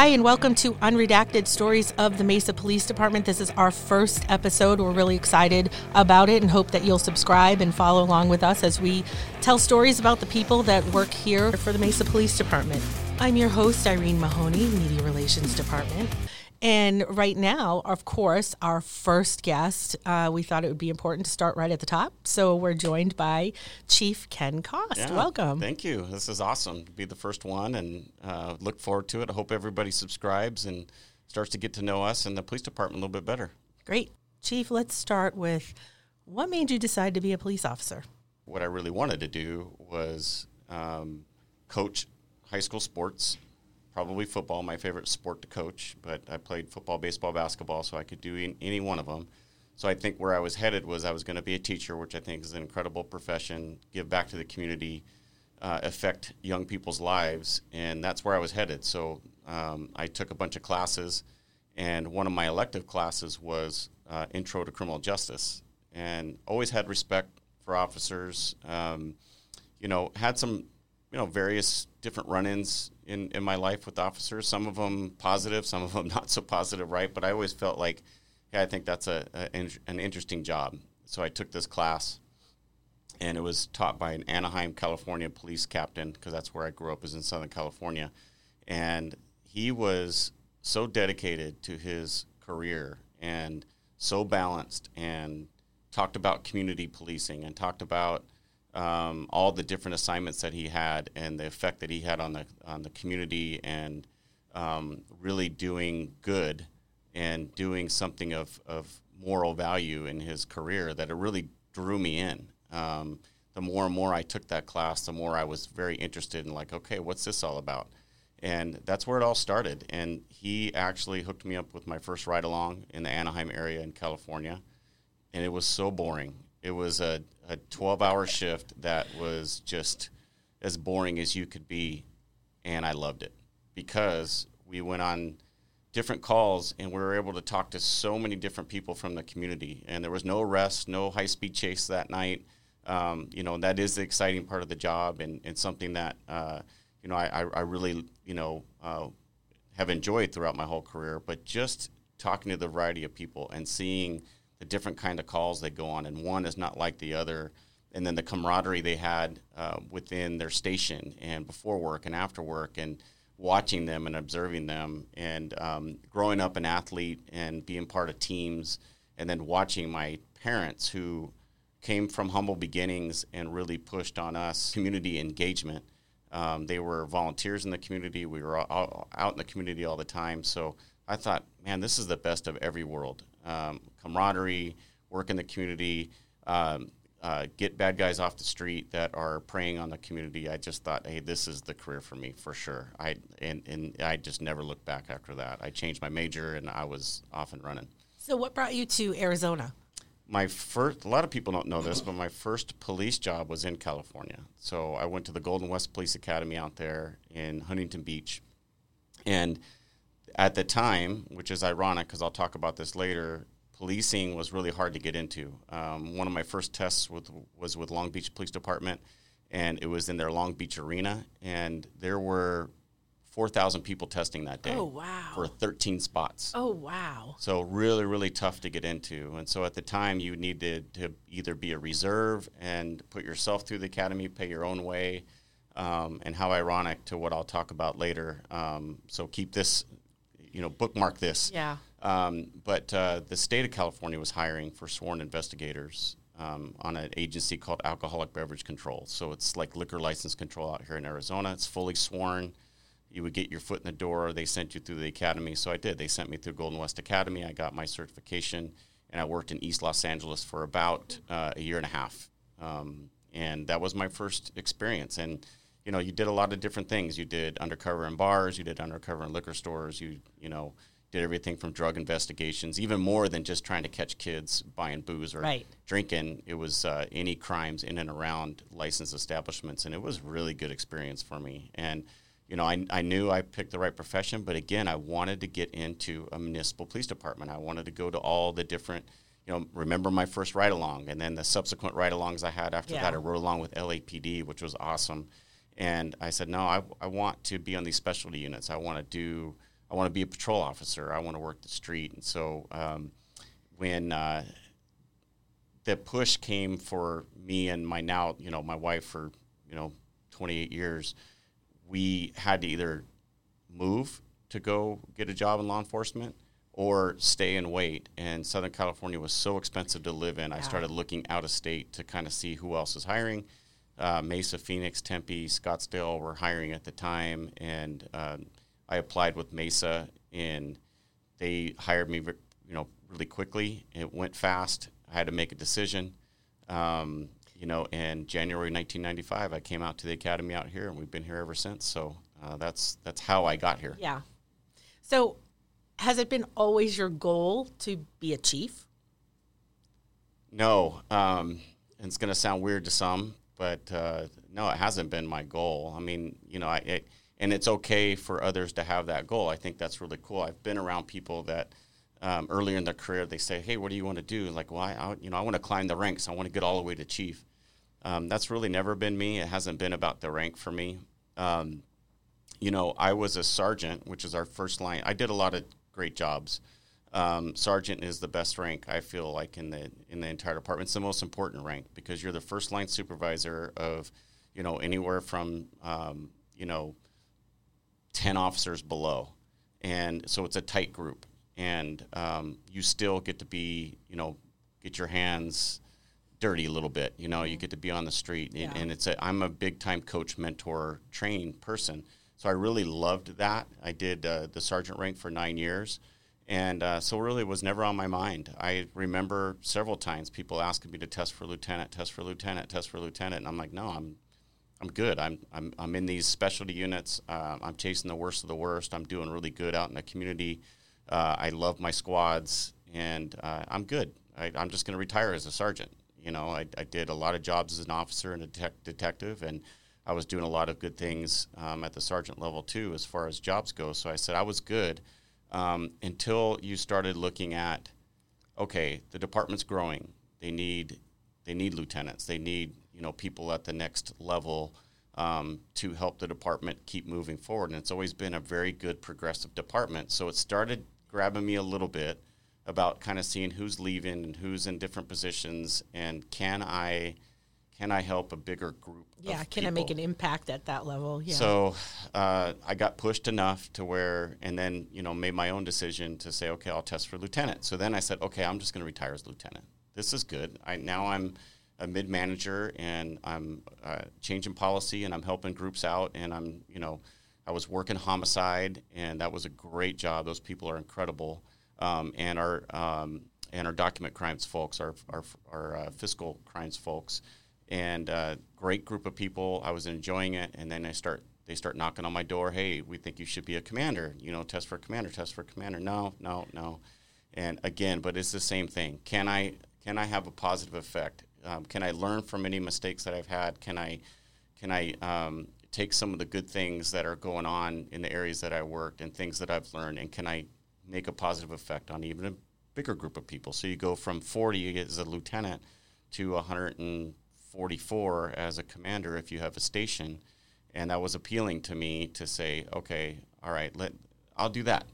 Hi, and welcome to Unredacted Stories of the Mesa Police Department. This is our first episode. We're really excited about it and hope that you'll subscribe and follow along with us as we tell stories about the people that work here for the Mesa Police Department. I'm your host, Irene Mahoney, Media Relations Department. And right now, of course, our first guest, uh, we thought it would be important to start right at the top. So we're joined by Chief Ken Cost. Yeah, Welcome. Thank you. This is awesome to be the first one and uh, look forward to it. I hope everybody subscribes and starts to get to know us and the police department a little bit better. Great. Chief, let's start with what made you decide to be a police officer? What I really wanted to do was um, coach high school sports probably football, my favorite sport to coach, but I played football, baseball, basketball, so I could do any one of them. So I think where I was headed was I was going to be a teacher, which I think is an incredible profession, give back to the community, uh, affect young people's lives, and that's where I was headed. So um, I took a bunch of classes, and one of my elective classes was uh, Intro to Criminal Justice, and always had respect for officers. Um, you know, had some, you know, various different run-ins in, in my life with officers. Some of them positive, some of them not so positive, right? But I always felt like, yeah, I think that's a, a an interesting job. So I took this class, and it was taught by an Anaheim, California police captain because that's where I grew up, is in Southern California, and he was so dedicated to his career and so balanced and talked about community policing and talked about um, all the different assignments that he had and the effect that he had on the on the community and um, really doing good and doing something of, of moral value in his career that it really drew me in. Um, the more and more I took that class, the more I was very interested in like, okay, what's this all about? And that's where it all started. And he actually hooked me up with my first ride along in the Anaheim area in California. And it was so boring. It was a, a 12 hour shift that was just as boring as you could be. And I loved it because we went on different calls and we were able to talk to so many different people from the community. And there was no arrest, no high speed chase that night. Um, you know, that is the exciting part of the job and, and something that, uh, you know, I, I really, you know, uh, have enjoyed throughout my whole career. But just talking to the variety of people and seeing the different kind of calls they go on, and one is not like the other. And then the camaraderie they had uh, within their station and before work and after work, and watching them and observing them, and um, growing up an athlete and being part of teams, and then watching my parents who came from humble beginnings and really pushed on us community engagement. Um, they were volunteers in the community. We were all, out in the community all the time. So I thought, man, this is the best of every world um, camaraderie, work in the community, um, uh, get bad guys off the street that are preying on the community. I just thought, hey, this is the career for me for sure. I and, and I just never looked back after that. I changed my major and I was off and running. So, what brought you to Arizona? My first, a lot of people don't know this, but my first police job was in California. So I went to the Golden West Police Academy out there in Huntington Beach, and at the time, which is ironic because I'll talk about this later, policing was really hard to get into. Um, one of my first tests with, was with Long Beach Police Department, and it was in their Long Beach arena, and there were 4,000 people testing that day. Oh, wow. For 13 spots. Oh, wow. So, really, really tough to get into. And so, at the time, you needed to either be a reserve and put yourself through the academy, pay your own way. Um, and how ironic to what I'll talk about later. Um, so, keep this you know, bookmark this. Yeah. Um, but uh, the state of California was hiring for sworn investigators um, on an agency called Alcoholic Beverage Control. So it's like liquor license control out here in Arizona. It's fully sworn. You would get your foot in the door. They sent you through the academy. So I did. They sent me through Golden West Academy. I got my certification, and I worked in East Los Angeles for about uh, a year and a half. Um, and that was my first experience. And you know, you did a lot of different things. You did undercover in bars, you did undercover in liquor stores, you you know, did everything from drug investigations, even more than just trying to catch kids buying booze or right. drinking. It was uh, any crimes in and around licensed establishments, and it was really good experience for me. And you know, I, I knew I picked the right profession, but again, I wanted to get into a municipal police department. I wanted to go to all the different you know, remember my first ride along and then the subsequent ride alongs I had after yeah. that. I rode along with LAPD, which was awesome. And I said, no, I, I want to be on these specialty units. I want to do I want to be a patrol officer. I want to work the street. And so um, when uh, the push came for me and my now, you know, my wife for, you know, 28 years, we had to either move to go get a job in law enforcement or stay and wait. And Southern California was so expensive to live in. I started looking out of state to kind of see who else is hiring. Uh, Mesa, Phoenix, Tempe, Scottsdale were hiring at the time, and uh, I applied with Mesa, and they hired me, you know, really quickly. It went fast. I had to make a decision. Um, you know, in January 1995, I came out to the academy out here, and we've been here ever since. So uh, that's that's how I got here. Yeah. So, has it been always your goal to be a chief? No, um, it's going to sound weird to some, but uh, no, it hasn't been my goal. I mean, you know, I it, and it's okay for others to have that goal. I think that's really cool. I've been around people that um, earlier in their career they say, "Hey, what do you want to do?" Like, well, I, you know, I want to climb the ranks. I want to get all the way to chief. Um, that's really never been me. It hasn't been about the rank for me. Um, you know, I was a sergeant, which is our first line. I did a lot of great jobs. Um, sergeant is the best rank I feel like in the in the entire department. It's the most important rank because you're the first line supervisor of, you know, anywhere from um, you know, ten officers below, and so it's a tight group, and um, you still get to be, you know, get your hands dirty a little bit. You know, you get to be on the street, Yeah. and, and it's a, I'm a big time coach, mentor, train person. So I really loved that. I did uh, the sergeant rank for nine years. And uh, so really it was never on my mind. I remember several times people asking me to test for lieutenant, test for lieutenant, test for lieutenant. And I'm like, no, I'm, I'm good. I'm, I'm, I'm in these specialty units. Uh, I'm chasing the worst of the worst. I'm doing really good out in the community. Uh, I love my squads and uh, I'm good. I, I'm just going to retire as a sergeant. You know, I, I did a lot of jobs as an officer and a detec- detective, and I was doing a lot of good things um, at the sergeant level too, as far as jobs go. So I said I was good um, until you started looking at, okay, the department's growing. They need they need lieutenants. They need you know people at the next level um, to help the department keep moving forward. And it's always been a very good progressive department. So it started grabbing me a little bit about kind of seeing who's leaving and who's in different positions and can I can I help a bigger group? Yeah, can I make an impact at that level? Yeah. So uh, I got pushed enough to where, and then you know made my own decision to say, okay, I'll test for lieutenant. So then I said, okay, I'm just going to retire as lieutenant. This is good. I now I'm a mid manager and I'm uh, changing policy and I'm helping groups out and I'm you know I was working homicide and that was a great job. Those people are incredible. Um, and our um, and our document crimes folks, our our, our uh, fiscal crimes folks, and uh, great group of people. I was enjoying it, and then I start they start knocking on my door. Hey, we think you should be a commander. You know, test for commander, test for commander. No, no, no. And again, but it's the same thing. Can I can I have a positive effect? Um, can I learn from any mistakes that I've had? Can I can I um, take some of the good things that are going on in the areas that I worked and things that I've learned, and can I make a positive effect on even a bigger group of people? So you go from 40 as a lieutenant to 144 as a commander if you have a station, and that was appealing to me to say, okay, all right, let I'll do that.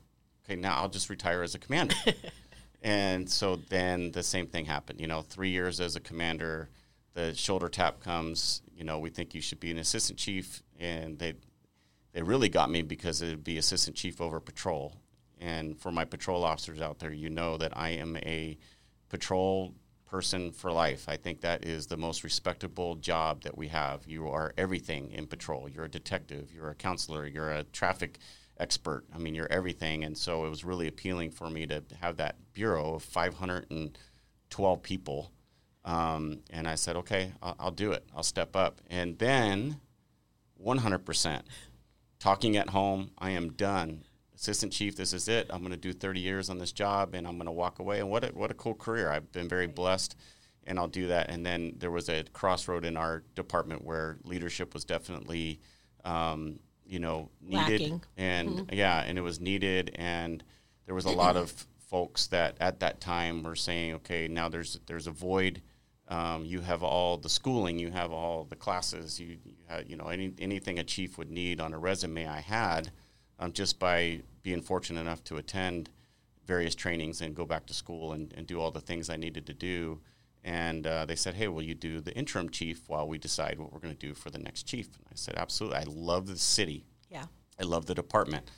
Okay, now I'll just retire as a commander. and so then the same thing happened. You know, three years as a commander, the shoulder tap comes. You know, we think you should be an assistant chief, and they they really got me because it'd be assistant chief over patrol. And for my patrol officers out there, you know that I am a patrol person for life. I think that is the most respectable job that we have. You are everything in patrol. You're a detective, you're a counselor, you're a traffic expert. I mean, you're everything. And so it was really appealing for me to have that bureau of 512 people. Um, and I said, okay, I'll, I'll do it. I'll step up. And then 100% talking at home, I am done. Assistant chief, this is it. I'm going to do 30 years on this job and I'm going to walk away. And what a, what a cool career. I've been very blessed and I'll do that. And then there was a crossroad in our department where leadership was definitely, um, you know, needed. Lacking. And yeah, and it was needed. And there was a lot of folks that at that time were saying, okay, now there's there's a void. Um, you have all the schooling, you have all the classes, you, you have, you know, any, anything a chief would need on a resume I had, um, just by being fortunate enough to attend various trainings and go back to school and, and do all the things I needed to do. And uh, they said, "Hey, will you do the interim chief while we decide what we're going to do for the next chief?" And I said, "Absolutely. I love the city. Yeah. I love the department.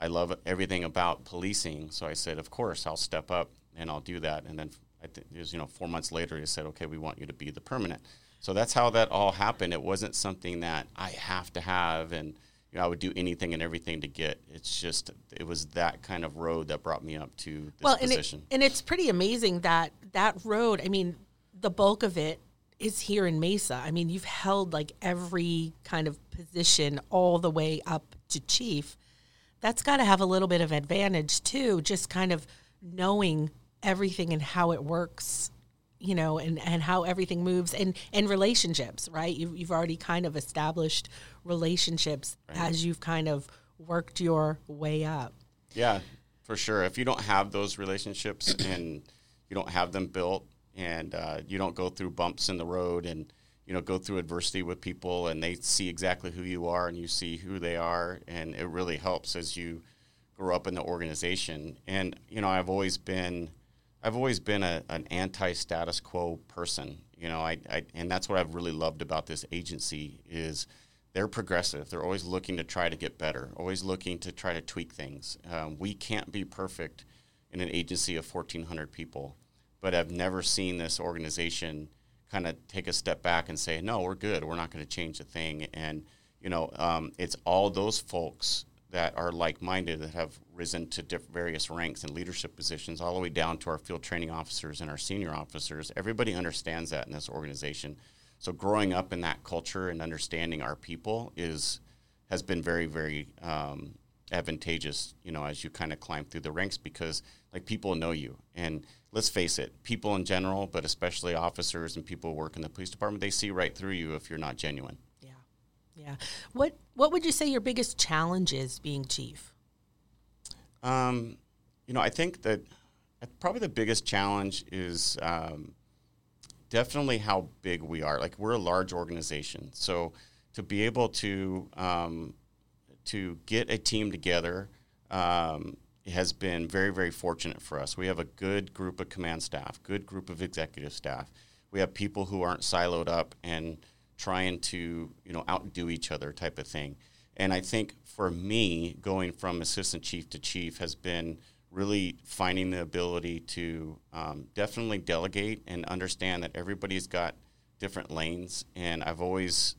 I love everything about policing. So I said, of course, I'll step up and I'll do that. And then I think it was, you know, four months later, he said, okay, we want you to be the permanent. So that's how that all happened. It wasn't something that I have to have and you know, I would do anything and everything to get. It's just it was that kind of road that brought me up to this well, position. It, and it's pretty amazing that that road. I mean, the bulk of it is here in Mesa. I mean, you've held like every kind of position all the way up to chief. That's got to have a little bit of advantage too, just kind of knowing everything and how it works you know, and, and how everything moves and, and relationships, right? You've, you've already kind of established relationships right. as you've kind of worked your way up. Yeah, for sure. If you don't have those relationships and you don't have them built and uh, you don't go through bumps in the road and, you know, go through adversity with people and they see exactly who you are and you see who they are. And it really helps as you grow up in the organization. And, you know, I've always been – I've always been a, an anti-status quo person, you know, I, I, and that's what I've really loved about this agency is they're progressive. They're always looking to try to get better, always looking to try to tweak things. Um, we can't be perfect in an agency of 1,400 people, but I've never seen this organization kind of take a step back and say, no, we're good. We're not going to change a thing. And, you know, um, it's all those folks that are like-minded that have risen to diff- various ranks and leadership positions all the way down to our field training officers and our senior officers everybody understands that in this organization. So growing up in that culture and understanding our people is has been very very um, advantageous you know as you kind of climb through the ranks because like people know you. And let's face it people in general but especially officers and people who work in the police department they see right through you if you're not genuine yeah. What What would you say your biggest challenge is being chief? Um, you know, I think that probably the biggest challenge is um, definitely how big we are. Like we're a large organization, so to be able to um, to get a team together um, has been very very fortunate for us. We have a good group of command staff, good group of executive staff. We have people who aren't siloed up and trying to you know outdo each other type of thing. And I think for me, going from assistant chief to chief has been really finding the ability to um, definitely delegate and understand that everybody's got different lanes. And I've always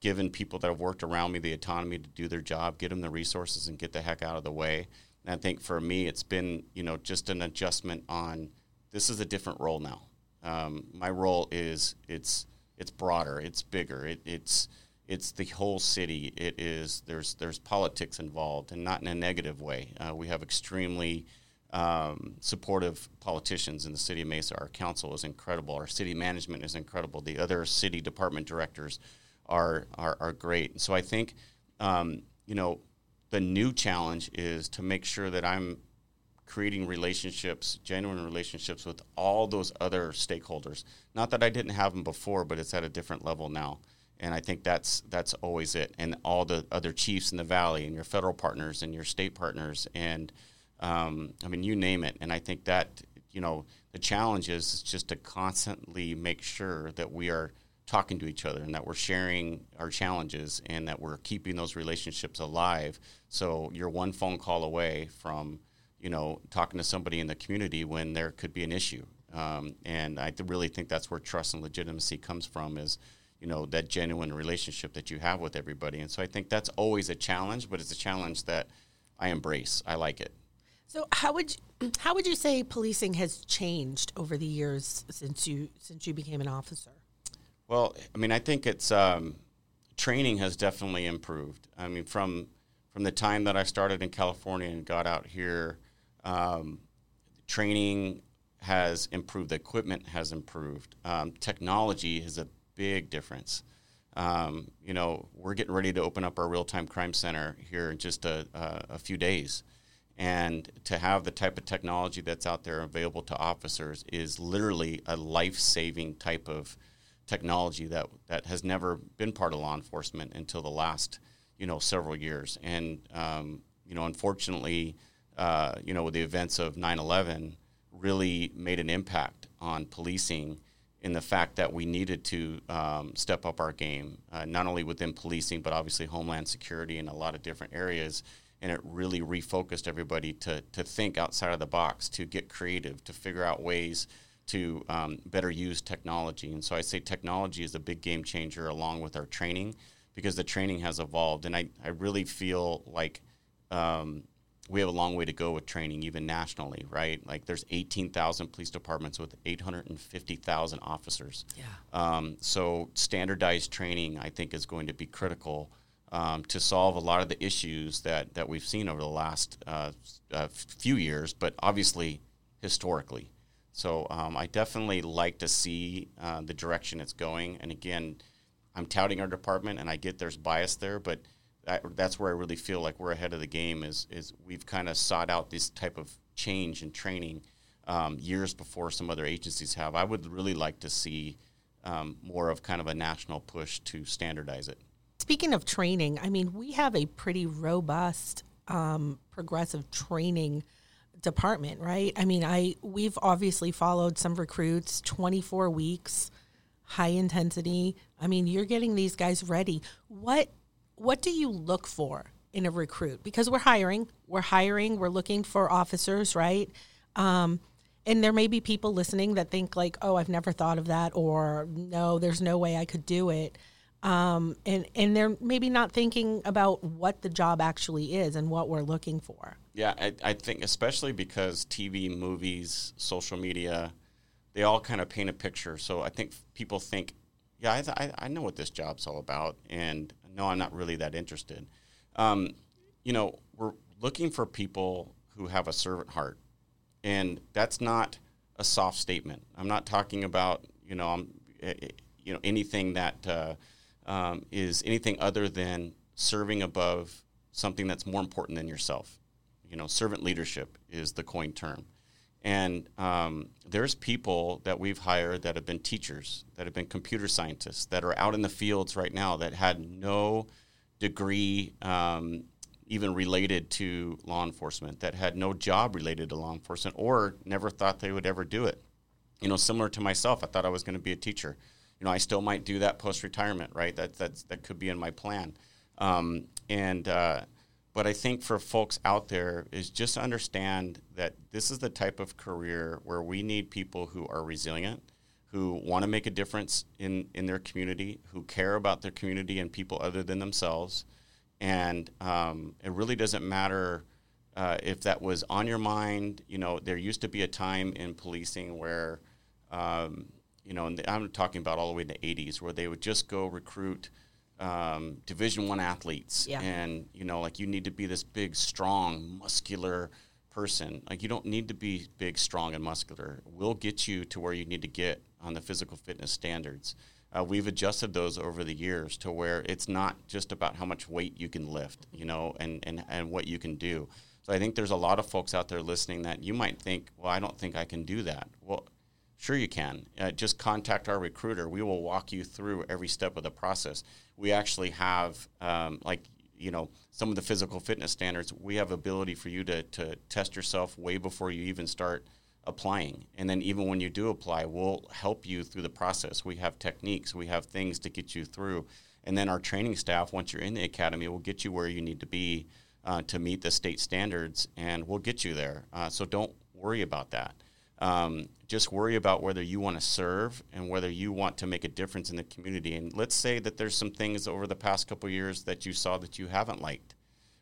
given people that have worked around me the autonomy to do their job, get them the resources, and get the heck out of the way. And I think for me, it's been you know just an adjustment on this is a different role now. Um, my role is it's it's broader, it's bigger, it, it's it's the whole city. It is there's there's politics involved, and not in a negative way. Uh, we have extremely um, supportive politicians in the city of Mesa. Our council is incredible. Our city management is incredible. The other city department directors are are, are great. so I think um, you know the new challenge is to make sure that I'm creating relationships, genuine relationships with all those other stakeholders. Not that I didn't have them before, but it's at a different level now. And I think that's that's always it. And all the other chiefs in the valley, and your federal partners, and your state partners, and um, I mean, you name it. And I think that you know the challenge is just to constantly make sure that we are talking to each other and that we're sharing our challenges and that we're keeping those relationships alive. So you're one phone call away from you know, talking to somebody in the community when there could be an issue. Um, and I really think that's where trust and legitimacy comes from is, you know, that genuine relationship that you have with everybody. And so I think that's always a challenge, but it's a challenge that I embrace. I like it. So how would you, how would you say policing has changed over the years since you since you became an officer? Well, I mean, I think it's um, training has definitely improved. I mean, from from the time that I started in California and got out here um, training has improved, the equipment has improved, um, technology is a big difference. Um, you know, we're getting ready to open up our real time crime center here in just a, a, a few days. And to have the type of technology that's out there available to officers is literally a life saving type of technology that, that has never been part of law enforcement until the last you know several years and um, you know, unfortunately, uh, you know, with the events of 9/11, really made an impact on policing in the fact that we needed to um, step up our game, uh, not only within policing, but obviously homeland security in a lot of different areas. And it really refocused everybody to, to think outside of the box, to get creative, to figure out ways to um, better use technology. And so I say technology is a big game changer along with our training because the training has evolved. And I, I really feel like um, we have a long way to go with training, even nationally, right? Like there's 18,000 police departments with 850,000 officers. Yeah. Um, so standardized training, I think, is going to be critical um, to solve a lot of the issues that, that we've seen over the last uh, uh, few years, but obviously historically. So um, I definitely like to see uh, the direction it's going. And again, I'm touting our department, and I get there's bias there, but – that's where I really feel like we're ahead of the game. Is is we've kind of sought out this type of change and training um, years before some other agencies have. I would really like to see um, more of kind of a national push to standardize it. Speaking of training, I mean, we have a pretty robust um, progressive training department, right? I mean, I we've obviously followed some recruits, 24 weeks, high intensity. I mean, you're getting these guys ready. What what do you look for in a recruit? Because we're hiring, we're hiring, we're looking for officers, right? Um, and there may be people listening that think like, "Oh, I've never thought of that," or "No, there's no way I could do it." Um, and and they're maybe not thinking about what the job actually is and what we're looking for. Yeah, I, I think especially because TV, movies, social media, they all kind of paint a picture. So I think people think, yeah, I, I know what this job's all about, and no, I'm not really that interested. Um, you know, we're looking for people who have a servant heart, and that's not a soft statement. I'm not talking about you know I'm eh, eh, you know anything that uh, um, is anything other than serving above something that's more important than yourself. You know, servant leadership is the coined term. And um, there's people that we've hired that have been teachers, that have been computer scientists, that are out in the fields right now that had no degree um, even related to law enforcement, that had no job related to law enforcement, or never thought they would ever do it. You know, similar to myself, I thought I was going to be a teacher. You know, I still might do that post retirement, right? That that's that could be in my plan. Um, and uh, but I think for folks out there is just understand that this is the type of career where we need people who are resilient, who want to make a difference in, in their community, who care about their community and people other than themselves. And um, it really doesn't matter uh, if that was on your mind. You know, there used to be a time in policing where, um, you know, I'm talking about all the way in the 80s, where they would just go recruit – um, Division One athletes, yeah. and you know, like you need to be this big, strong, muscular person. Like you don't need to be big, strong, and muscular. We'll get you to where you need to get on the physical fitness standards. Uh, we've adjusted those over the years to where it's not just about how much weight you can lift, you know, and, and, and what you can do. So I think there's a lot of folks out there listening that you might think, well, I don't think I can do that. Well, Sure, you can. Uh, just contact our recruiter. We will walk you through every step of the process. We actually have, um, like, you know, some of the physical fitness standards. We have ability for you to, to test yourself way before you even start applying. And then even when you do apply, we'll help you through the process. We have techniques, we have things to get you through. And then our training staff, once you're in the academy, will get you where you need to be uh, to meet the state standards, and we'll get you there. Uh, so don't worry about that. Um, just worry about whether you want to serve and whether you want to make a difference in the community. And let's say that there's some things over the past couple years that you saw that you haven't liked.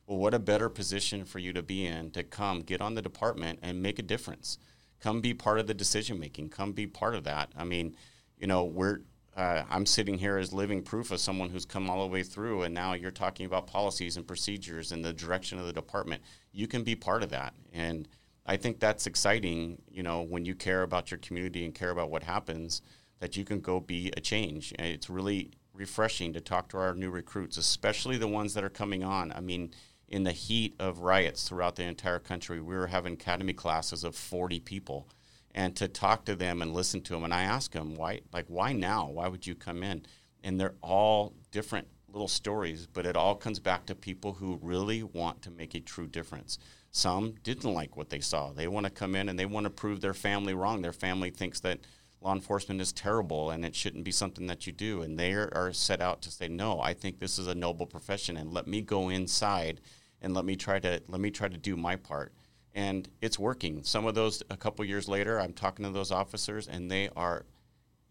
Well, what a better position for you to be in to come get on the department and make a difference. Come be part of the decision making. Come be part of that. I mean, you know, we're uh, I'm sitting here as living proof of someone who's come all the way through, and now you're talking about policies and procedures and the direction of the department. You can be part of that, and I think that's exciting, you know, when you care about your community and care about what happens, that you can go be a change. It's really refreshing to talk to our new recruits, especially the ones that are coming on. I mean, in the heat of riots throughout the entire country, we were having academy classes of 40 people. And to talk to them and listen to them, and I ask them, why, like, why now? Why would you come in? And they're all different little stories, but it all comes back to people who really want to make a true difference. Some didn't like what they saw. They want to come in and they want to prove their family wrong. Their family thinks that law enforcement is terrible and it shouldn't be something that you do. And they are, set out to say, no, I think this is a noble profession, and let me go inside and let me try to let me try to do my part. And it's working. Some of those, a couple years later, I'm talking to those officers, and they are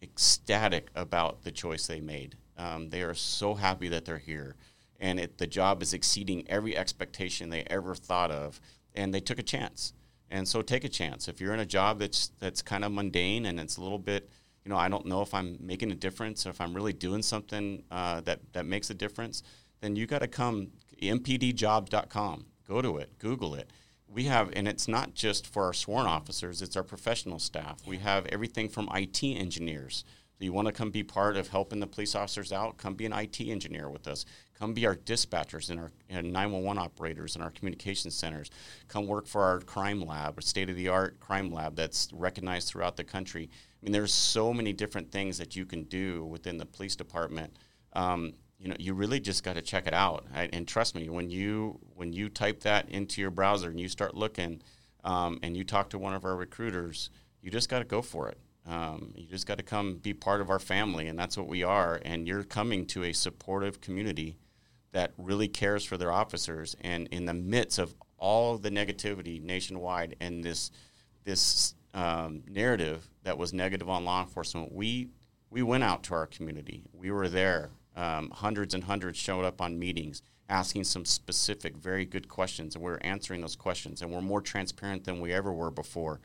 ecstatic about the choice they made. Um, they are so happy that they're here, and it, the job is exceeding every expectation they ever thought of, and they took a chance. And so take a chance. If you're in a job that's that's kind of mundane and it's a little bit, you know, I don't know if I'm making a difference or if I'm really doing something uh, that that makes a difference, then you got to come mpdjobs.com. Go to it, Google it. We have, and it's not just for our sworn officers; it's our professional staff. We have everything from IT engineers so you want to come be part of helping the police officers out? Come be an IT engineer with us. Come be our dispatchers and our and 911 operators and our communication centers. Come work for our crime lab, a state of the art crime lab that's recognized throughout the country. I mean, there's so many different things that you can do within the police department. Um, you know, you really just got to check it out. And trust me, when you when you type that into your browser and you start looking, um, and you talk to one of our recruiters, you just got to go for it. Um, you just got to come be part of our family, and that's what we are. And you're coming to a supportive community that really cares for their officers. And in the midst of all the negativity nationwide and this this um, narrative that was negative on law enforcement, we we went out to our community. We were there. Um, hundreds and hundreds showed up on meetings asking some specific, very good questions, and we we're answering those questions. And we're more transparent than we ever were before.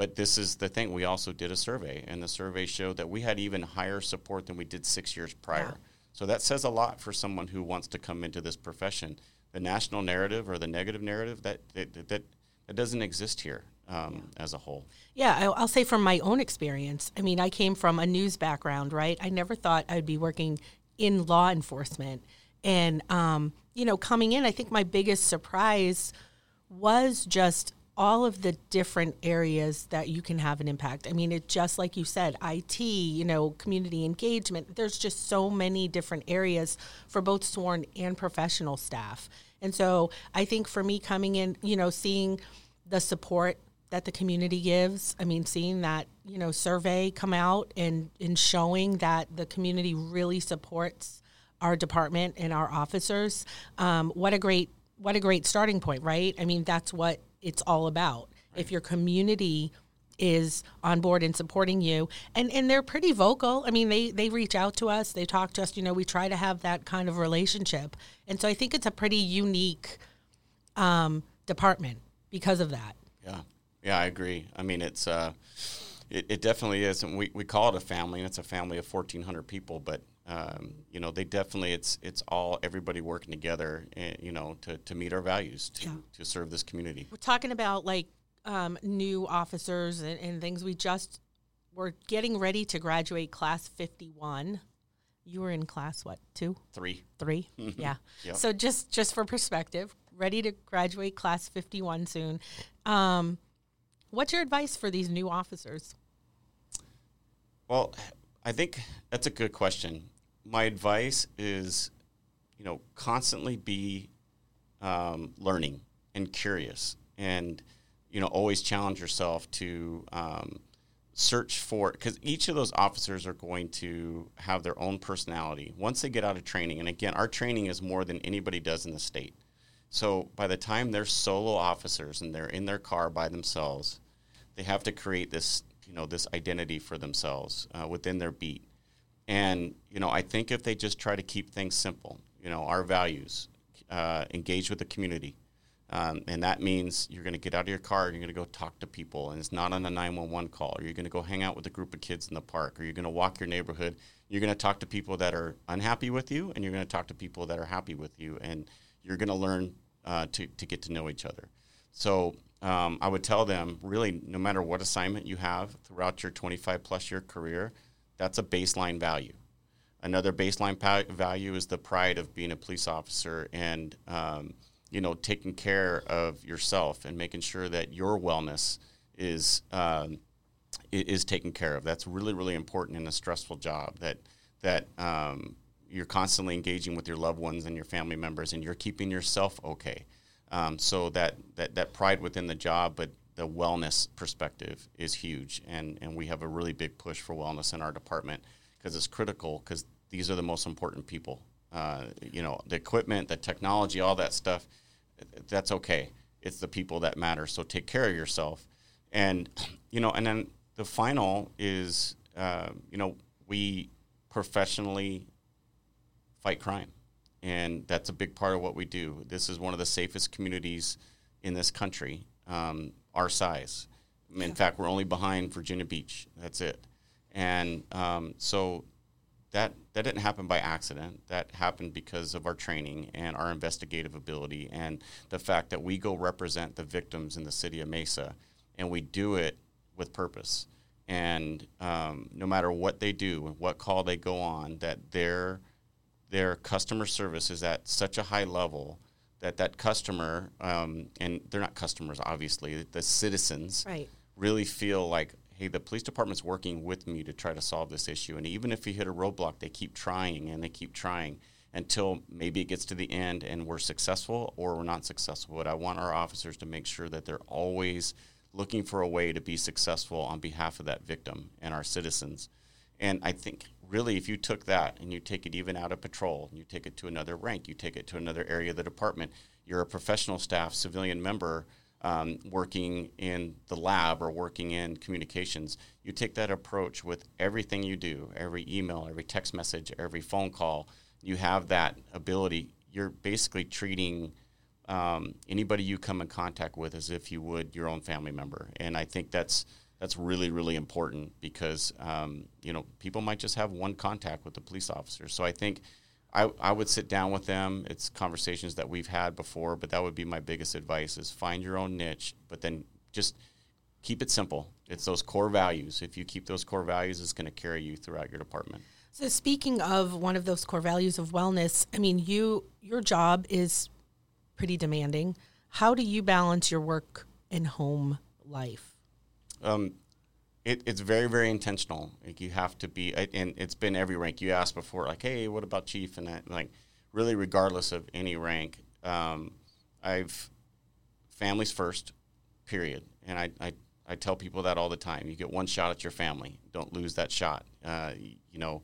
But this is the thing. We also did a survey, and the survey showed that we had even higher support than we did six years prior. So that says a lot for someone who wants to come into this profession. The national narrative or the negative narrative that that that, that doesn't exist here um, yeah. as a whole. Yeah, I'll say from my own experience. I mean, I came from a news background, right? I never thought I'd be working in law enforcement, and um, you know, coming in, I think my biggest surprise was just all of the different areas that you can have an impact. I mean, it just like you said, IT, you know, community engagement. There's just so many different areas for both sworn and professional staff. And so I think for me coming in, you know, seeing the support that the community gives, I mean, seeing that, you know, survey come out and, and showing that the community really supports our department and our officers, um, what a great what a great starting point, right? I mean, that's what it's all about. Right. If your community is on board and supporting you and and they're pretty vocal. I mean they they reach out to us. They talk to us. You know we try to have that kind of relationship. And so i think it's a pretty unique um, department because of that. Yeah. Yeah i agree. I mean it's uh it, it definitely is. And we, we call it a family and it's a family of 1400 people but um, you know, they definitely it's it's all everybody working together, and, eh, you know, to, to meet our values to, yeah. to serve this community. We're talking about like um, new officers and, and things. We just we're getting ready to graduate class fifty one. You were in class what two? Three. Three. yeah. Yep. So just just for perspective, ready to graduate class fifty one soon. Um, what's your advice for these new officers? Well, I think that's a good question my advice is, you know, constantly be um, learning and curious, and you know, always challenge yourself to um, search for because each of those officers are going to have their own personality once they get out of training. And again, our training is more than anybody does in the state. So by the time they're solo officers and they're in their car by themselves, they have to create this, you know, this identity for themselves uh, within their beat. And you know, I think if they just try to keep things simple, you know, our values, uh, engage with the community, um, and that means you're going to get out of your car and you're going to go talk to people, and it's not on a 911 call. Or you're going to go hang out with a group of kids in the park, or you're going to walk your neighborhood. You're going to talk to people that are unhappy with you, and you're going to talk to people that are happy with you, and you're going to learn uh, to to get to know each other. So um, I would tell them, really, no matter what assignment you have throughout your 25 plus year career, that's a baseline value. Another baseline pa- value is the pride of being a police officer and um, you know taking care of yourself and making sure that your wellness is um, is taken care of. That's really really important in a stressful job. That that um, you're constantly engaging with your loved ones and your family members, and you're keeping yourself okay. Um, so that, that that pride within the job, but the wellness perspective is huge, and and we have a really big push for wellness in our department because it's critical because these are the most important people. Uh, you know, the equipment, the technology, all that stuff, that's okay. It's the people that matter. So take care of yourself, and you know, and then the final is, uh, you know, we professionally fight crime, and that's a big part of what we do. This is one of the safest communities in this country, um, our size. In yeah. fact, we're only behind Virginia Beach. That's it. And um, so that that didn't happen by accident. That happened because of our training and our investigative ability and the fact that we go represent the victims in the city of Mesa, and we do it with purpose. And um, no matter what they do, what call they go on, that their their customer service is at such a high level that that customer um, and they're not customers, obviously, the citizens right. really feel like hey, the police department's working with me to try to solve this issue. And even if we hit a roadblock, they keep trying and they keep trying until maybe it gets to the end and we're successful or we're not successful. But I want our officers to make sure that they're always looking for a way to be successful on behalf of that victim and our citizens. And I think really, if you took that and you take it even out of patrol, and you take it to another rank, you take it to another area of the department, you're a professional staff, civilian member um, working in the lab or working in communications, you take that approach with everything you do, every email, every text message, every phone call. You have that ability. You're basically treating um, anybody you come in contact with as if you would your own family member, and I think that's that's really really important because um, you know people might just have one contact with the police officer. So I think I, I would sit down with them. It's conversations that we've had before, but that would be my biggest advice is find your own niche, but then just keep it simple. It's those core values. If you keep those core values, it's going to carry you throughout your department. So speaking of one of those core values of wellness, I mean, you your job is pretty demanding. How do you balance your work and home life? Um, it, it's very very intentional. Like you have to be, and it's been every rank. You asked before, like, hey, what about chief? And that, like, really, regardless of any rank, um, I've families first, period. And I, I I tell people that all the time. You get one shot at your family. Don't lose that shot. Uh, you know,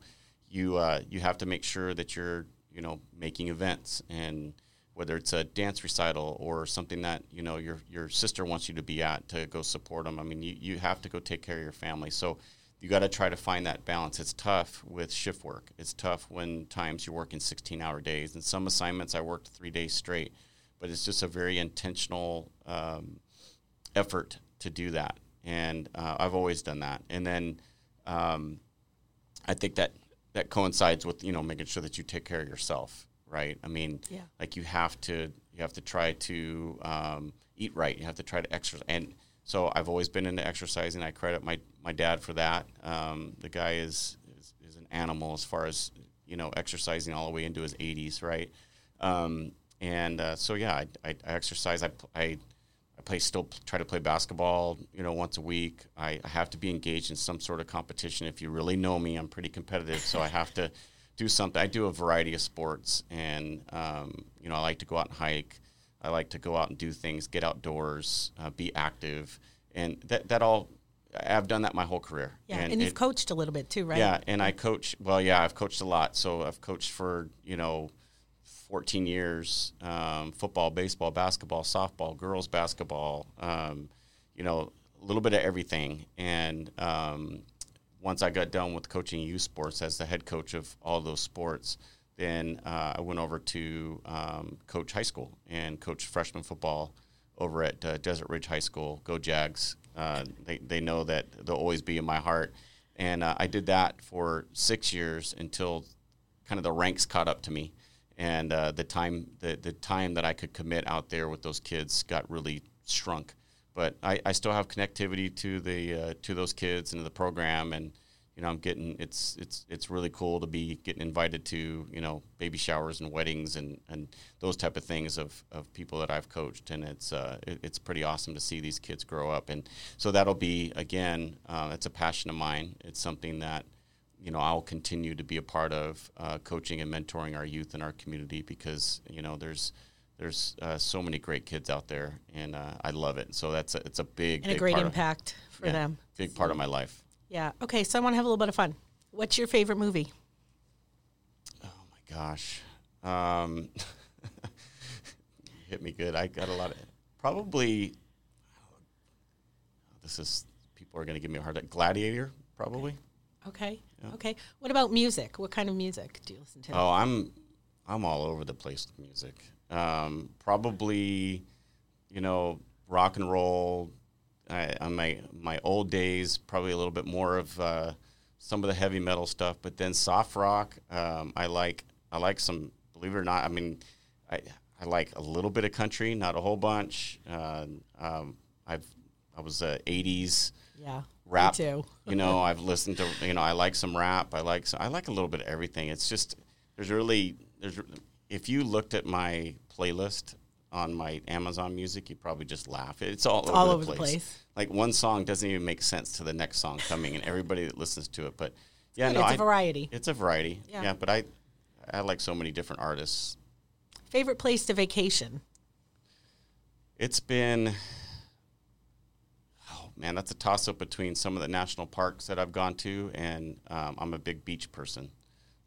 you uh, you have to make sure that you're you know making events and whether it's a dance recital or something that you know your your sister wants you to be at to go support them. I mean, you, you have to go take care of your family. So you got to try to find that balance. It's tough with shift work. It's tough when times you're working 16 hour days. And some assignments I worked three days straight, but it's just a very intentional um, effort to do that. And uh, I've always done that. And then um, I think that that coincides with you know making sure that you take care of yourself right? I mean, yeah. like you have to you have to try to um, eat right. You have to try to exercise. And so I've always been into exercising. I credit my my dad for that. Um, the guy is, is, is an animal as far as you know exercising all the way into his 80s, right? Um, and uh, so yeah, I, I, I exercise. I, I I play still try to play basketball, you know, once a week. I, I, have to be engaged in some sort of competition. If you really know me, I'm pretty competitive, so I have to do something. I do a variety of sports, and um, you know, I like to go out and hike. I like to go out and do things, get outdoors, uh, be active, and that that all. I've done that my whole career. Yeah, and, and you've it, coached a little bit too, right? Yeah, and I coach. Well, yeah, I've coached a lot. So I've coached for you know 14 years um, football, baseball, basketball, softball, girls basketball, um, you know, a little bit of everything. And um, once I got done with coaching youth sports as the head coach of all those sports, then uh, I went over to um, coach high school and coach freshman football over at uh, Desert Ridge High School. Go Jags! Uh, they they know that they'll always be in my heart, and uh, I did that for six years until kind of the ranks caught up to me, and uh, the time the the time that I could commit out there with those kids got really shrunk but I, I still have connectivity to the uh, to those kids and to the program and you know I'm getting it's it's it's really cool to be getting invited to you know baby showers and weddings and, and those type of things of, of people that I've coached and it's uh, it, it's pretty awesome to see these kids grow up and so that'll be again uh, it's a passion of mine. It's something that you know, I'll continue to be a part of uh, coaching and mentoring our youth in our community because you know there's there's uh, so many great kids out there, and uh, I love it. So that's a, it's a big and big a great impact of, for yeah, them. Big part of my life. Yeah. Okay. So I want to have a little bit of fun. What's your favorite movie? Oh my gosh, um, hit me good. I got a lot of probably. This is people are going to give me a hard time. Gladiator, probably. Okay. Okay. What about music? What kind of music do you listen to? Oh, I'm I'm all over the place with music. Um, probably, you know, rock and roll. I, on my my old days, probably a little bit more of uh, some of the heavy metal stuff, but then soft rock. Um, I like I like some. Believe it or not, I mean, I I like a little bit of country, not a whole bunch. Uh, um, I've I was a '80s yeah. rap. too. you know, I've listened to you know I like some rap. I like some, I like a little bit of everything. It's just there's really there's if you looked at my playlist on my Amazon Music, you'd probably just laugh. It's all over, all the, over the place. place. Like one song doesn't even make sense to the next song coming, and everybody that listens to it. But yeah, no, it's I- a variety. It's a variety. Yeah. Yeah. but I I like so many different artists. Favorite place to vacation? It's been oh man, that's a toss up between some of the national parks that I've gone to, and um, I'm a big beach person.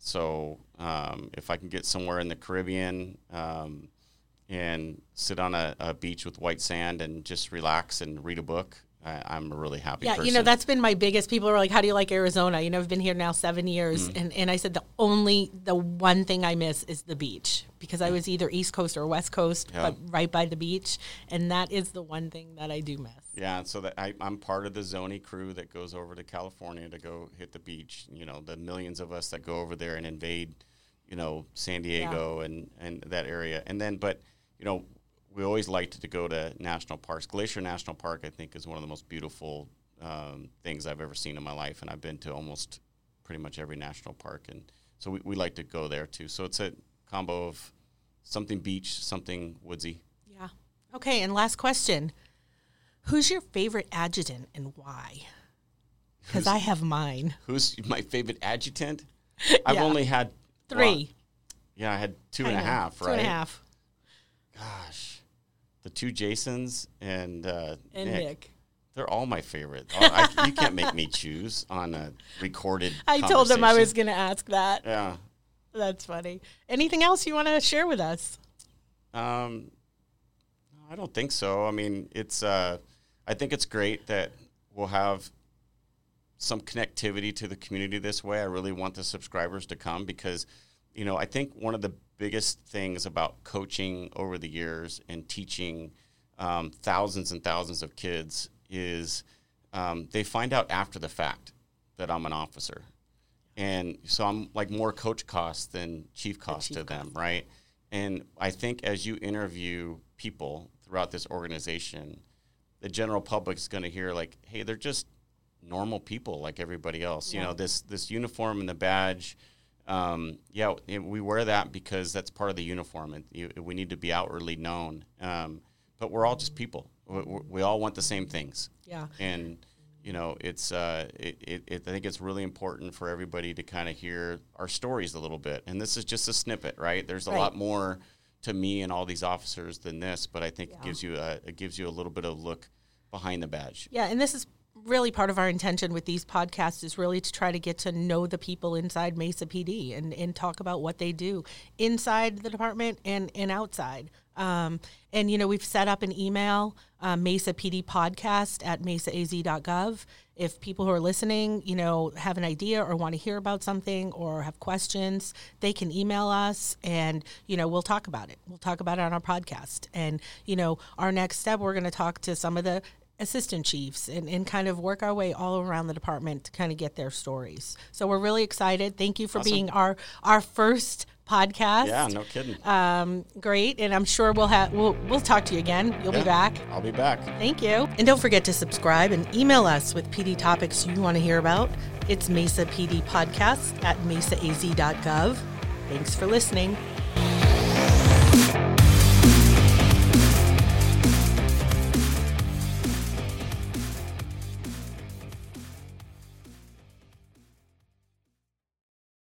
So um, if I can get somewhere in the Caribbean um, and sit on a, a beach with white sand and just relax and read a book, I, I'm a really happy Yeah, person. you know that's been my biggest. People are like, "How do you like Arizona?" You know, I've been here now seven years, Mm. and and I said the only the one thing I miss is the beach because I was either East Coast or West Coast, Yeah. but right by the beach, and that is the one thing that I do miss. Yeah, so that I, I'm part of the Zonie crew that goes over to California to go hit the beach. You know, the millions of us that go over there and invade, you know, San Diego and, and that area. And then, but, you know, we always liked to go to national parks. Glacier National Park, I think, is one of the most beautiful um, things I've ever seen in my life. And I've been to almost pretty much every national park. And so we, we like to go there too. So it's a combo of something beach, something woodsy. Yeah. Okay, and last question: Who's your favorite adjutant and why? Because I have mine. Who's my favorite adjutant? I've only had Three. well, yeah, I had two and a half, right? and a half. Gosh, the two Jasons and uh, And Nick. They're all my favorite. I, you can't make me choose on a recorded. I told them I was going to ask that. Yeah. That's funny. Anything else you want to share with us? Um, I don't think so. I mean, it's. Uh, I think it's great that we'll have some connectivity to the community this way. I really want the subscribers to come because, you know, I think one of the biggest things about coaching over the years and teaching um, thousands and thousands of kids is um, they find out after the fact that I'm an officer. And so I'm like more coach cost than chief cost chief to them, right? And I think as you interview people throughout this organization, the general public is going to hear like, "Hey, they're just normal people like everybody else." You know, this this uniform and the badge. Um, yeah, it- we wear that because that's part of the uniform, and you, we need to be outwardly known. Um, but we're all just people. We, we- all want the same things Yeah. and you know it's uh, it, it, it, I think it's really important for everybody to kind of hear our stories a little bit and this is just a snippet right there's a Right. lot more to me and all these officers than this but I think it gives you a it gives you a little bit of look behind the badge Yeah, and this is really part of our intention with these podcasts is really to try to get to know the people inside Mesa PD and, and talk about what they do inside the department and, and outside. Um, and, you know, we've set up an email, uh, Mesa PD podcast at mesaaz.gov. If people who are listening, you know, have an idea or want to hear about something or have questions, they can email us and, you know, we'll talk about it. We'll talk about it on our podcast. And, you know, our next step, we're going to talk to some of the assistant chiefs and, and kind of work our way all around the department to kind of get their stories. So we're really excited. Thank you for Awesome. being our our first podcast. yeah no kidding Um, great, and I'm sure we'll have we'll we'll talk to you again. You'll be back. I'll be back Thank you. And don't forget to subscribe and email us with PD topics you want to hear about. It's Mesa PD Podcast at mesaaz.gov. Thanks for listening.